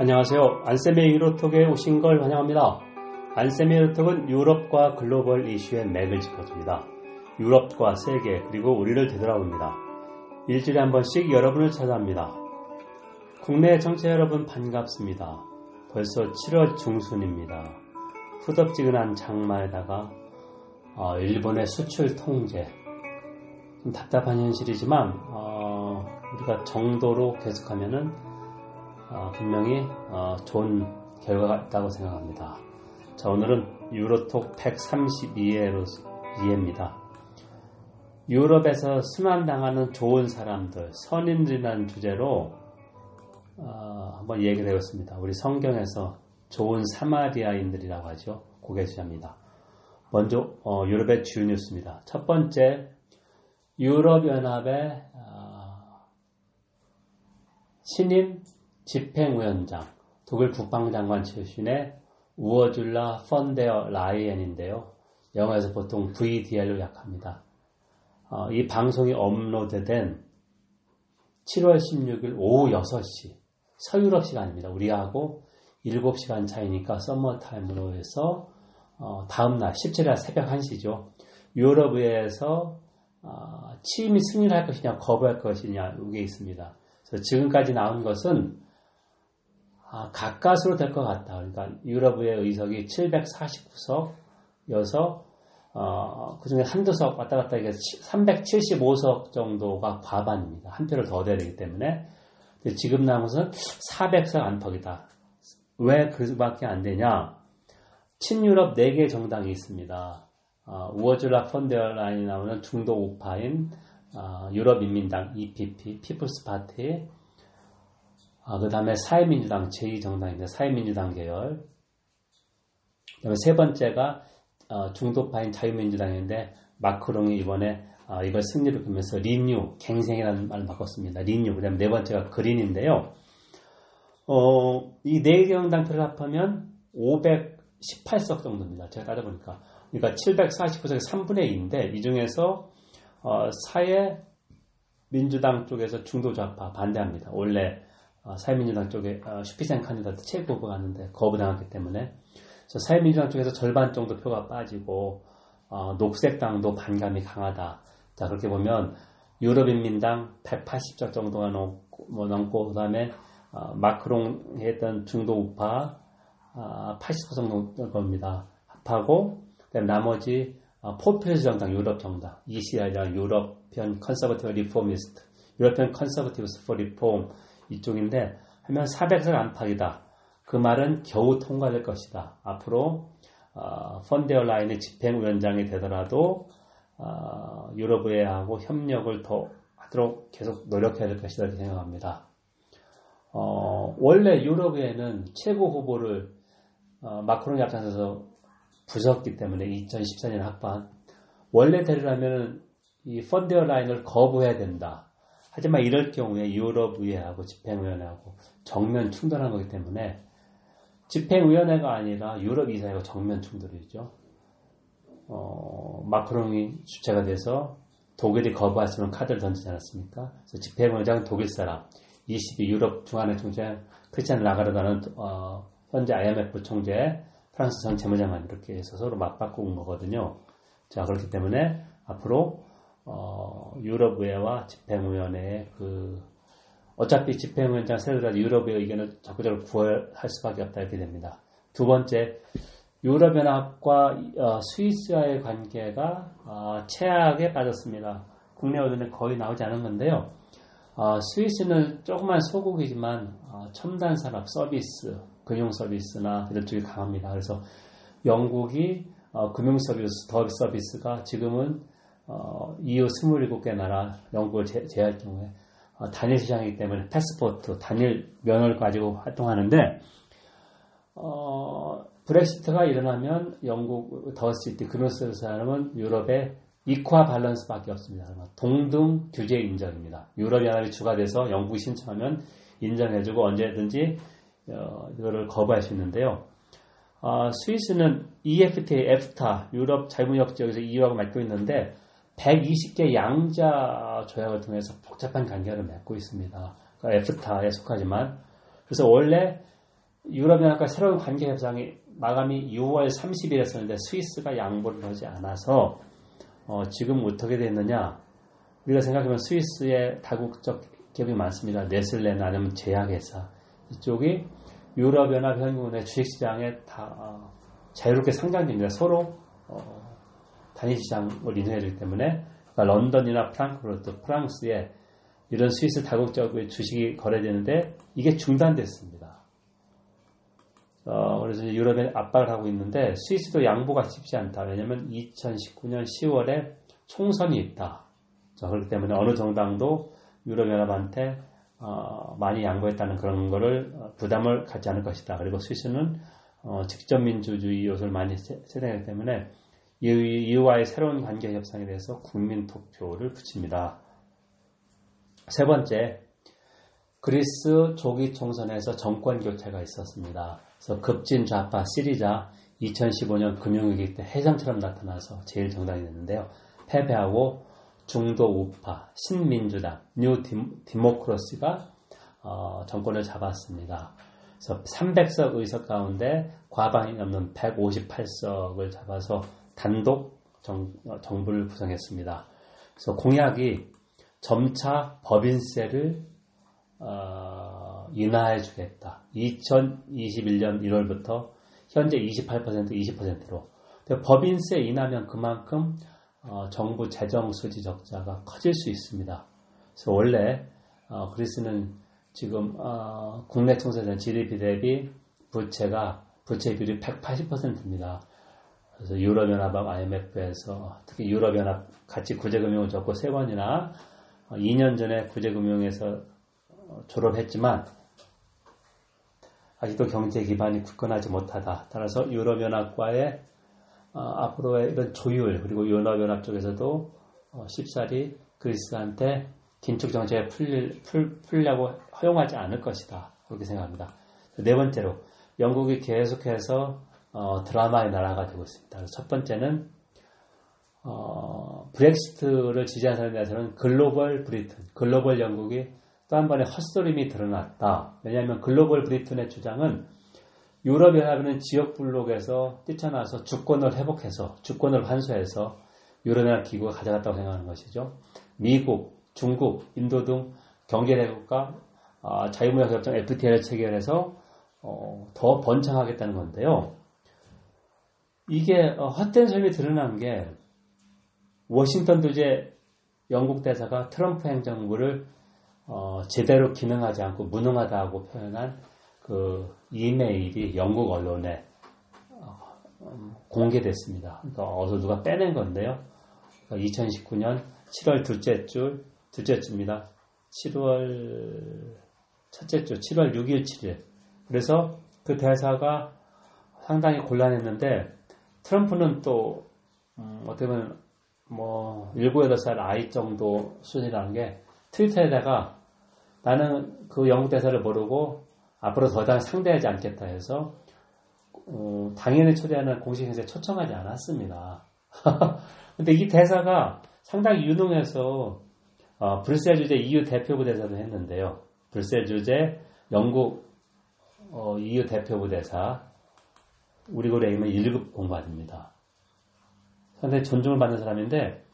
안녕하세요. 안쌤의 유로톡에 오신 걸 환영합니다. 안쌤의 유로톡은 유럽과 글로벌 이슈의 맥을 짚어줍니다. 유럽과 세계 그리고 우리를 되돌아봅니다. 일주일에 한 번씩 여러분을 찾아옵니다. 국내 청취자 여러분 반갑습니다. 벌써 7월 중순입니다. 후덥지근한 장마에다가 어, 일본의 수출 통제 좀 답답한 현실이지만 어, 우리가 정도로 계속하면은 어, 분명히 어, 좋은 결과가 있다고 생각합니다. 자, 오늘은 유로톡 132회입니다. 유럽에서 순환당하는 좋은 사람들, 선인들이라는 주제로 어, 한번 얘기를 해봤습니다. 우리 성경에서 좋은 사마리아인들이라고 하죠. 고개 주자입니다. 먼저 어, 유럽의 주요 뉴스입니다. 첫 번째, 유럽연합의 어, 신임 집행위원장, 독일 국방장관 출신의 우르줄라 폰데어라이엔인데요. 영어에서 보통 VDL로 약합니다. 어, 이 방송이 업로드된 7월 16일 오후 6시 서유럽 시간입니다. 우리하고 7시간 차이니까 썸머 타임으로 해서 어, 다음날 17일 새벽 1시죠. 유럽에서 어, 취임이 승인을 할 것이냐 거부할 것이냐 이게 있습니다. 그래서 지금까지 나온 것은 아, 가까스로 될 것 같다. 그러니까 유럽의 의석이 749석 여서 어, 그 중에 한두 석 왔다 갔다 이게 375석 정도가 과반입니다. 한 표를 더 돼야 되기 때문에. 지금 나온 것은 400석 안팎이다. 왜 그밖에 안 되냐? 친유럽 4개 정당이 있습니다. 어, 우르줄라 폰데어라이엔이 나오는 중도 우파인 어, 유럽인민당 EPP, People's Party, 어, 그 다음에 사회민주당 제2정당입니다. 사회민주당 계열. 그 다음에 세 번째가 어, 중도파인 자유민주당인데 마크롱이 이번에 어, 이번 승리를 끌면서 Renew, 갱생이라는 말을 바꿨습니다. Renew. 그 다음에 네 번째가 Green인데요. 어, 이 네 개 정당표를 합하면 518석 정도입니다. 제가 따져보니까. 그러니까 749석의 3분의 2인데 이 중에서 어, 사회 민주당 쪽에서 중도 좌파 반대합니다. 원래 어, 사회민주당 쪽에 어, 슈피센 칸디다트 최고 후보가 왔는데 거부당했기 때문에 사회민주당 쪽에서 절반 정도 표가 빠지고 어, 녹색당도 반감이 강하다. 자 그렇게 보면 유럽인민당 180석 정도가 넘고, 뭐 넘고 그다음에 어, 마크롱 했던 중도 우파 어, 80석 정도 겁니다. 합하고 나머지 어, 포퓰리스트 정당, 유럽 정당, ECR이랑 European Conservative Reformist, European Conservatives for Reform 이쪽인데 하면 400석 안팎이다. 그 말은 겨우 통과될 것이다. 앞으로 어, 폰데어라이엔이 집행위원장이 되더라도 어, 유럽의회하고 협력을 더 하도록 계속 노력해야 될 것이다 이렇게 생각합니다. 어, 원래 유럽의회는 최고 후보를 어, 마크롱이 앞장서서 부섰기 때문에 2014년 합반 원래 되려면 이 펀데어 라인을 거부해야 된다. 하지만 이럴 경우에 유럽의회하고 집행위원회하고 정면 충돌한 거기 때문에 집행위원회가 아니라 유럽이사회가 정면 충돌이죠. 어, 마크롱이 주체가 돼서 독일이 거부할 수 있는 카드를 던지지 않았습니까? 그래서 집행위원장은 독일 사람, 22 유럽 중앙회 총재 크리스찬 라가르다는 어, 현재 IMF 총재 프랑스 전 재무장관 이렇게 해서 서로 맞바꾸는 거거든요. 자 그렇기 때문에 앞으로 어, 유럽의회와 집행위원회의 그 어차피 집행위원장 세우더라도 유럽의 의견을 적극적으로 구할 수밖에 없다 이렇게 됩니다. 두 번째 유럽연합과 어, 스위스와의 관계가 어, 최악에 빠졌습니다. 국내 언론에 거의 나오지 않은 건데요. 어, 스위스는 조그만 소국이지만 어, 첨단 산업 서비스, 금융 서비스나 이런 쪽이 강합니다. 그래서 영국이 어, 금융 서비스, 더 서비스가 지금은 어, EU 27개 나라 영국을 제, 제할 경우에 어, 단일 시장이기 때문에 패스포트, 단일 면허를 가지고 활동하는데 어, 브렉시트가 일어나면 영국 더시티 금융서비스 사람은 유럽의 이퀄 밸런스밖에 없습니다. 동등 규제 인정입니다. 유럽연합이 추가돼서 영국이 신청하면 인정해주고 언제든지 어, 이거를 거부할 수 있는데요. 어, 스위스는 EFTA, EFTA, 유럽 자유무역 지역에서 EU하고 맺고 있는데 120개 양자 조약을 통해서 복잡한 관계를 맺고 있습니다. 그러니까 EFTA에 속하지만 그래서 원래 유럽연합과 새로운 관계 협상이 마감이 6월 30일이었었는데 스위스가 양보를 하지 않아서 어, 지금 어떻게 됐느냐? 우리가 생각하면 스위스의 다국적 기업이 많습니다. 네슬레나 아니면 제약회사 이쪽이 유럽연합 현금의 주식시장에 다 어, 자유롭게 상장됩니다. 서로 어, 단위시장을 인정해주기 때문에 그러니까 런던이나 프랑크푸르트, 프랑스에 이런 스위스 다국적의 주식이 거래되는데 이게 중단됐습니다. 어, 그래서 유럽에 압박을 하고 있는데 스위스도 양보가 쉽지 않다. 왜냐하면 2019년 10월에 총선이 있다. 자, 그렇기 때문에 어느 정당도 유럽연합한테 어, 많이 양보했다는 그런 거를 어, 부담을 갖지 않을 것이다. 그리고 스위스는 어, 직접 민주주의 요소를 많이 세대하기 때문에 이와의 새로운 관계 협상에 대해서 국민 투표를 붙입니다. 세 번째, 그리스 조기 총선에서 정권 교체가 있었습니다. 그래서 급진 좌파 시리자 2015년 금융위기 때 혜성처럼 나타나서 제일 정당이 됐는데요. 패배하고 중도 우파 신민주당 New Democracy가 어, 정권을 잡았습니다. 그래서 300석 의석 가운데 과반이 넘는 158석을 잡아서 단독 정, 어, 정부를 구성했습니다. 그래서 공약이 점차 법인세를 어, 인하해 주겠다. 2021년 1월부터 현재 28% 20%로 법인세 인하면 그만큼 어, 정부 재정 수지 적자가 커질 수 있습니다. 그래서 원래 어, 그리스는 지금 어, 국내 총세전 GDP 대비 부채가 부채 비율이 180%입니다. 그래서 유럽연합 IMF에서 특히 유럽연합 같이 구제금융을 줬고 세 번이나 2년 어, 전에 구제금융에서 어, 졸업했지만 아직도 경제 기반이 굳건하지 못하다. 따라서 유럽연합과의 어, 앞으로의 이런 조율 그리고 유럽연합 쪽에서도 어, 쉽사리 그리스한테 긴축 정책에 풀릴, 풀, 풀려고 허용하지 않을 것이다. 그렇게 생각합니다. 네 번째로 영국이 계속해서 어, 드라마의 나라가 되고 있습니다. 첫 번째는 어, 브렉시트를 지지한 사람에 대해서는 Global Britain, 글로벌 영국이 또 한 번의 헛소리임이 드러났다. 왜냐하면 Global Britain의 주장은 유럽연합은 지역 블록에서 뛰쳐나서 주권을 회복해서 주권을 환수해서 유럽연합 기구가 가져갔다고 생각하는 것이죠. 미국, 중국, 인도 등 경제대국과 어, 자유무역협정 FTA를 체결해서 어, 더 번창하겠다는 건데요. 이게 어, 헛된 소리 드러난 게 워싱턴 주재 영국 대사가 트럼프 행정부를 어, 제대로 기능하지 않고 무능하다고 표현한 그 이메일이 영국 언론에 어, 음, 공개됐습니다. 그러니까 어서 누가 빼낸 건데요. 그러니까 2019년 7월 둘째 주, 둘째 주입니다. 7월 첫째 주, 7월 6일, 7일. 그래서 그 대사가 상당히 곤란했는데 트럼프는 또 음, 어떻게 보면 뭐 7, 8살 아이 정도 수준이라는 게 트위터에다가 나는 그 영국 대사를 모르고 앞으로 더 이상 상대하지 않겠다 해서 어, 당연히 초대하는 공식 행사에 초청하지 않았습니다. 근데 이 대사가 상당히 유능해서 어, 브뤼셀 주재 EU 대표부 대사도 했는데요. 브뤼셀 주재 영국 어, EU 대표부 대사 우리 고래이면 1급 공무원입니다. 상당히 존중을 받는 사람인데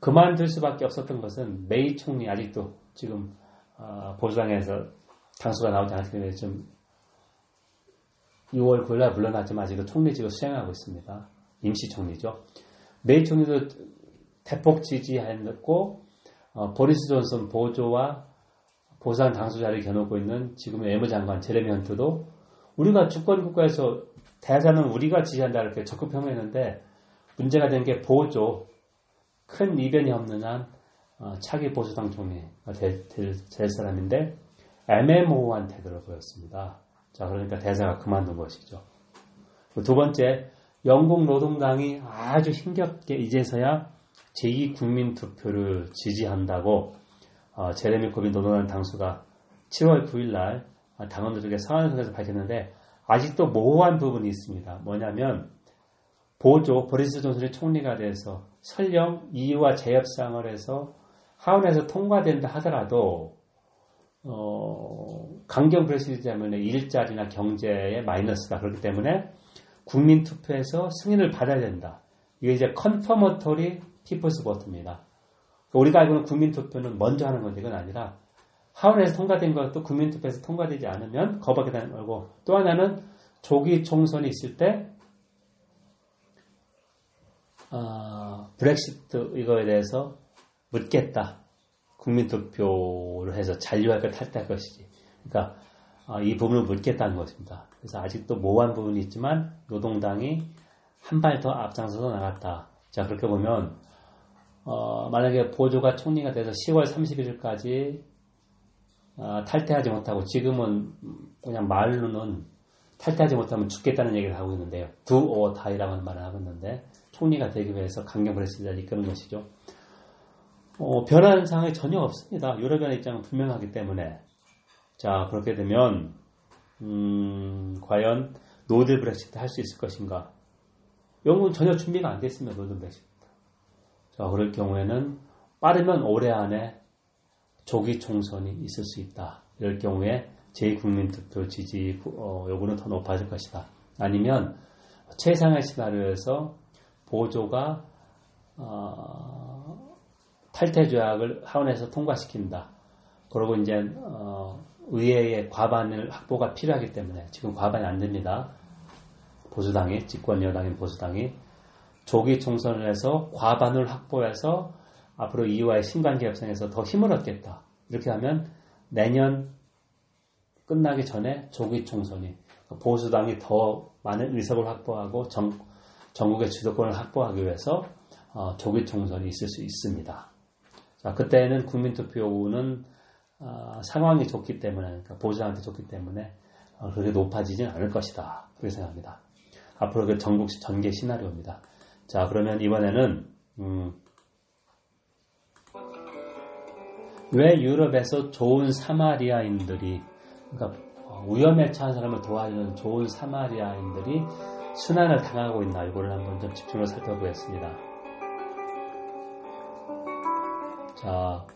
그만둘 수밖에 없었던 것은 메이 총리 아직도 지금 어, 보수당에서 당수가 나오지 않기 때문에 좀 6월 9일날 물러났지만 아직도 총리직을 수행하고 있습니다. 임시 총리죠. 메이 총리도 대폭 지지했고 어, 보리스 존슨 보조와 보상 당수자를 겨누고 있는 지금의 외무장관 제레미 헌트도 우리가 주권 국가에서 대사는 우리가 지지한다 이렇게 적극 표명했는데 문제가 된 게 보조 큰 이변이 없는 한 어, 차기 보수당 총리가 될, 될, 될 사람인데 애매모호한 태도를 보였습니다. 자, 그러니까 대사가 그만둔 것이죠. 두 번째, 영국 노동당이 아주 힘겹게 이제서야 제2 국민 투표를 지지한다고 어, 제레미 코빈 노동당 당수가 7월 9일 날 당원들에게 통해서 밝혔는데 아직도 모호한 부분이 있습니다. 뭐냐면 보조 보리스 존슨이 총리가 돼서 설령 이유와 재협상을 해서 하원에서 통과된다 하더라도 어, 강경 브렉시트 때문에 일자리나 경제에 마이너스다. 그렇기 때문에 국민 투표에서 승인을 받아야 된다. 이게 이제 컨퍼머터리 피플스 보트입니다. 우리가 알고 있는 국민 투표는 먼저 하는 건데 이건 아니라 하원에서 통과된 것도 국민 투표에서 통과되지 않으면 거부하게 되는 거고 또 하나는 조기 총선이 있을 때 어, 브렉시트 이거에 대해서 묻겠다. 국민투표를 해서 잔류할 걸 탈퇴할 것이지. 그러니까 어, 이 부분을 묻겠다는 것입니다. 그래서 아직도 모호한 부분이 있지만 노동당이 한 발 더 앞장서서 나갔다. 자 그렇게 보면 어, 만약에 보조가 총리가 돼서 10월 31일까지 어, 탈퇴하지 못하고 지금은 그냥 말로는 탈퇴하지 못하면 죽겠다는 얘기를 하고 있는데요. or die라는 말을 하고 있는데 총리가 되기 위해서 강경 브렉시트를 이끄는 것이죠. 어, 변하는 상황이 전혀 없습니다. 유럽연합의 입장은 분명하기 때문에 자 그렇게 되면 음, 과연 no deal 브렉시트 할 수 있을 것인가? 영국은 전혀 준비가 안 됐습니다. no deal 브렉시트. 자 그럴 경우에는 빠르면 올해 안에 조기 총선이 있을 수 있다. 이럴 경우에 재국민투표 지지 어, 여부는 더 높아질 것이다. 아니면 최상의 시나리오에서 보조가 어, 탈퇴 조약을 하원에서 통과시킨다. 그리고 이제 어, 의회의 과반을 확보가 필요하기 때문에 지금 과반이 안 됩니다. 보수당이 집권 여당인 보수당이 조기 총선을 해서 과반을 확보해서 앞으로 이후와의 신관계 협상에서 더 힘을 얻겠다. 이렇게 하면 내년 끝나기 전에 조기 총선이 보수당이 더 많은 의석을 확보하고 정, 전국의 주도권을 확보하기 위해서 어, 조기 총선이 있을 수 있습니다. 자, 그때는 국민투표는 어, 상황이 좋기 때문에, 그러니까 보수당한테 좋기 때문에 어, 그렇게 높아지지는 않을 것이다. 그렇게 생각합니다. 앞으로 그 전국 전개 시나리오입니다. 자, 그러면 이번에는 음, 왜 유럽에서 좋은 사마리아인들이 그러니까 위험에 처한 사람을 도와주는 좋은 사마리아인들이 순환을 당하고 있나 이거를 한번 좀 집중을 살펴보겠습니다. 자,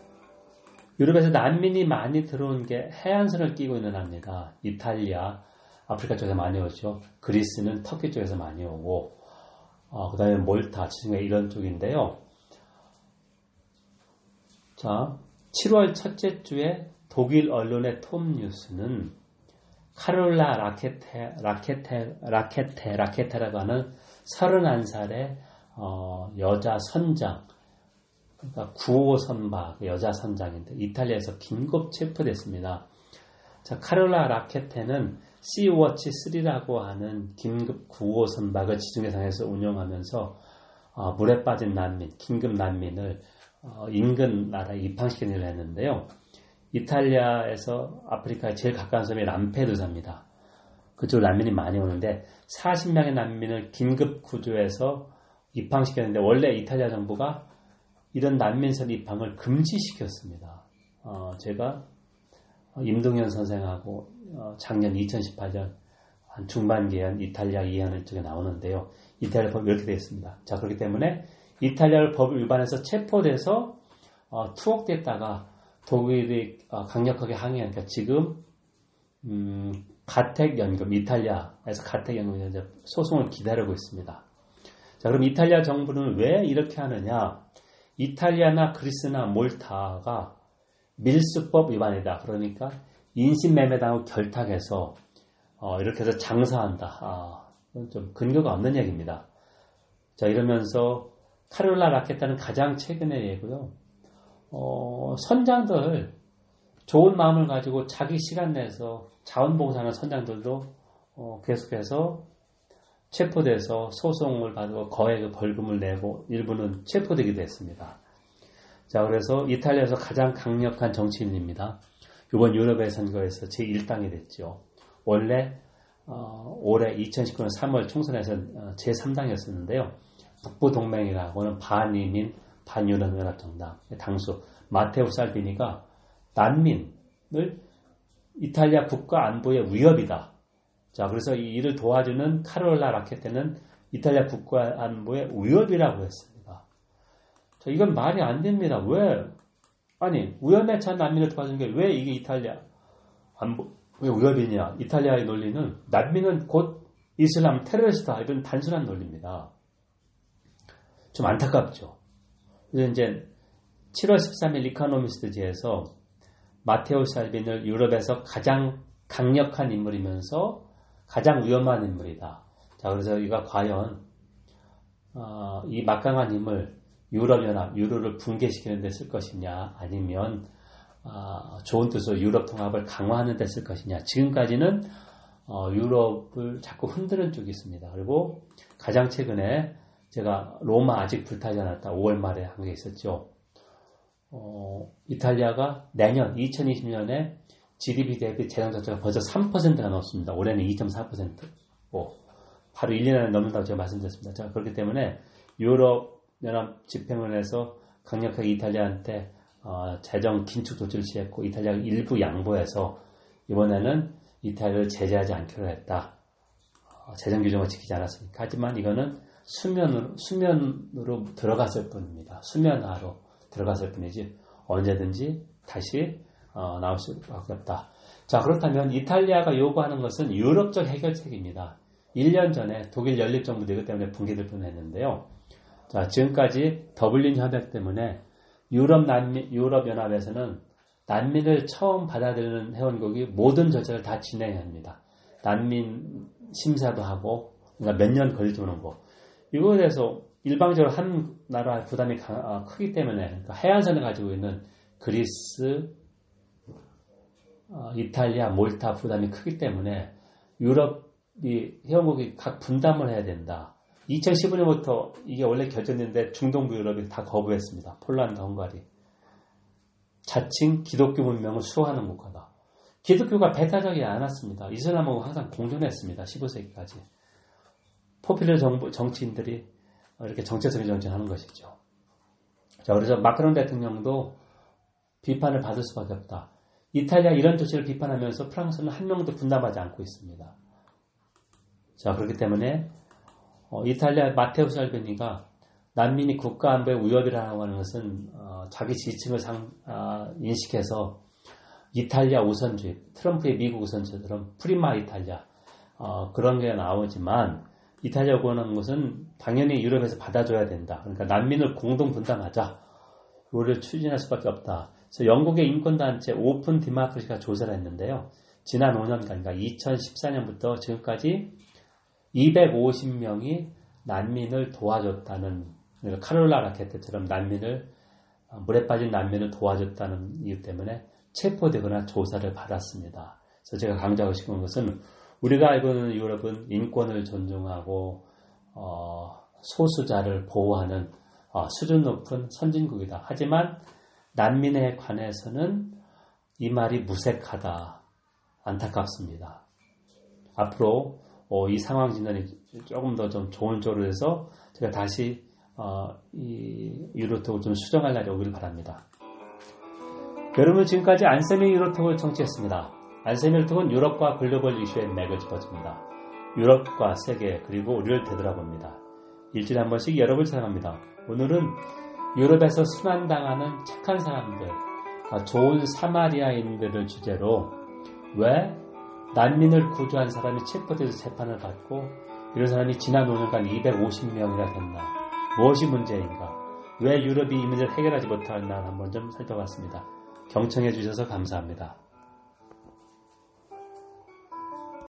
유럽에서 난민이 많이 들어온 게 해안선을 끼고 있는 나라입니다. 이탈리아, 아프리카 쪽에서 많이 오죠. 그리스는 터키 쪽에서 많이 오고, 어, 그 다음에 몰타, 지중해 이런 쪽인데요. 자, 7월 첫째 주에 독일 언론의 톰 뉴스는 카롤라 라케테, 라케테, 라케테, 라케테라고 하는 31살의 어, 여자 선장, 그러니까 9호 선박 여자 선장인데 이탈리아에서 긴급 체포됐습니다. 자, 카롤라 라케테는 시워치 3라고 하는 긴급 9호 선박을 지중해상에서 운영하면서 어, 물에 빠진 난민, 긴급 난민을 어, 인근 나라에 입항시키는 일을 했는데요. 이탈리아에서 아프리카에 제일 가까운 섬이 람페두사입니다. 그쪽 난민이 많이 오는데 40명의 난민을 긴급 구조해서 입항시켰는데 원래 이탈리아 정부가 이런 난민선 입항을 금지시켰습니다. 어, 제가 임동현 선생하고 어, 작년 2018년 한 중반기에 이탈리아 이해하는 쪽에 나오는데요. 이탈리아 법이 이렇게 되어 있습니다. 자 그렇기 때문에 이탈리아 법을 위반해서 체포돼서 어, 투옥됐다가 독일이 어, 강력하게 항의하니까 지금 음, 가택연금 이탈리아에서 가택연금 소송을 기다리고 있습니다. 자 그럼 이탈리아 정부는 왜 이렇게 하느냐? 이탈리아나 그리스나 몰타가 밀수법 위반이다. 그러니까 인신매매당하고 결탁해서 어, 이렇게 해서 장사한다. 아, 좀 근거가 없는 얘기입니다. 자 이러면서 카롤라 라켓타는 가장 최근의 예고요. 어, 선장들 좋은 마음을 가지고 자기 시간 내서 자원봉사하는 선장들도 어, 계속해서 체포돼서 소송을 받고 거액의 벌금을 내고 일부는 체포되기도 했습니다. 자, 그래서 이탈리아에서 가장 강력한 정치인입니다. 이번 유럽의 선거에서 제1당이 됐죠. 원래 어, 올해 2019년 3월 총선에서 어, 제3당이었었는데요. 북부 동맹이라고는 반이민 반유럽 연합정당 당수 마테오 살비니가 난민을 이탈리아 국가 안보의 위협이다. 자, 그래서 이 일을 도와주는 카롤라 라케테는 이탈리아 국가 안보의 위협이라고 했습니다. 자, 이건 말이 안 됩니다. 왜? 아니 위험에 처한 난민을 도와주는 게왜 이게 이탈리아 안, 왜 위협이냐? 이탈리아의 논리는 난민은 곧 이슬람 테러리스트다 이런 단순한 논리입니다. 좀 안타깝죠. 그래서 이제 7월 13일 이카노미스트지에서 마테오 살빈을 유럽에서 가장 강력한 인물이면서 가장 위험한 인물이다. 자, 그래서 이가 과연 어, 이 막강한 힘을 유럽연합, 유로를 붕괴시키는 데 쓸 것이냐, 아니면 어, 좋은 뜻으로 유럽 통합을 강화하는 데 쓸 것이냐. 지금까지는 어, 유럽을 자꾸 흔드는 쪽이 있습니다. 그리고 가장 최근에 제가 로마 아직 불타지 않았다. 5월 말에 한게 있었죠. 어, 이탈리아가 내년 2020년에 GDP 대비 재정 적자가 벌써 3%가 넘었습니다. 올해는 2.4%. 뭐 바로 1년 안에 넘는다고 제가 말씀드렸습니다. 자, 그렇기 때문에 유럽 연합 집행원에서 강력하게 이탈리아한테 어, 재정 긴축 조치를 취했고 이탈리아가 일부 양보해서 이번에는 이탈리아를 제재하지 않기로 했다. 어, 재정 규정을 지키지 않았으니까. 하지만 이거는 수면으로, 수면으로 들어갔을 뿐입니다. 수면화로 들어갔을 뿐이지 언제든지 다시 어, 나올 수밖에 없다. 자 그렇다면 이탈리아가 요구하는 것은 유럽적 해결책입니다. 1년 전에 독일 연립정부도 이것 때문에 붕괴될 뻔했는데요. 자 지금까지 더블린 협약 때문에 유럽 난민 유럽 연합에서는 난민을 처음 받아들이는 회원국이 모든 절차를 다 진행해야 합니다. 난민 심사도 하고 그러니까 몇년줄 모르 대해서 일방적으로 한 나라 부담이 아, 크기 때문에 그러니까 해안선을 가지고 있는 그리스, 어, 이탈리아, 몰타 부담이 크기 때문에 유럽이 회원국이 각 분담을 해야 된다. 2015년부터 이게 원래 결정됐는데 중동부 유럽이 다 거부했습니다. 폴란드, 헝가리. 자칭 기독교 문명을 수호하는 국가다. 기독교가 배타적이 않았습니다. 이슬람하고 항상 공존했습니다. 15세기까지. 포퓰리스트 정치인들이 이렇게 정체성의 정치하는 것이죠. 자, 그래서 마크롱 대통령도 비판을 받을 수밖에 없다. 이탈리아 이런 조치를 비판하면서 프랑스는 한 명도 분담하지 않고 있습니다. 자, 그렇기 때문에 어, 이탈리아 마테오 살비니가 난민이 국가 안보의 위협이라고 하는 것은 어, 자기 지지층을 상, 아, 인식해서 이탈리아 우선주의, 트럼프의 미국 우선주의처럼 Prima Italia 어, 그런 게 나오지만 이탈리아 구원하는 것은 당연히 유럽에서 받아줘야 된다. 그러니까 난민을 공동 분담하자. 이거를 추진할 수밖에 없다. 그래서 영국의 인권단체 오픈 디마크리가 조사를 했는데요. 지난 5년간, 그러니까 2014년부터 지금까지 250명이 난민을 도와줬다는, 그러니까 카롤라 라케트처럼 난민을, 물에 빠진 난민을 도와줬다는 이유 때문에 체포되거나 조사를 받았습니다. 그래서 제가 강조하고 싶은 것은 우리가 알고 있는 유럽은 인권을 존중하고 어, 소수자를 보호하는 어, 수준 높은 선진국이다. 하지만 난민에 관해서는 이 말이 무색하다. 안타깝습니다. 앞으로 어, 이 상황 진단이 조금 더 좀 좋은 쪽으로 해서 제가 다시 어, 이 유로톡을 좀 수정할 날이 오길 바랍니다. 여러분 지금까지 안세미 유로톡을 청취했습니다. 안세밀톡은 유럽과 글로벌 이슈의 맥을 짚어줍니다. 유럽과 세계 그리고 우리를 되돌아봅니다. 일주일에 한 번씩 여러분을 사랑합니다. 오늘은 유럽에서 순환당하는 착한 사람들, 아, 좋은 사마리아인들을 주제로 왜 난민을 구조한 사람이 체포돼서 재판을 받고 이런 사람이 지난 5년간 250명이나 됐나? 무엇이 문제인가? 왜 유럽이 이 문제를 해결하지 못하나 한번 좀 살펴봤습니다. 경청해 주셔서 감사합니다.